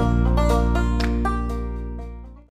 Música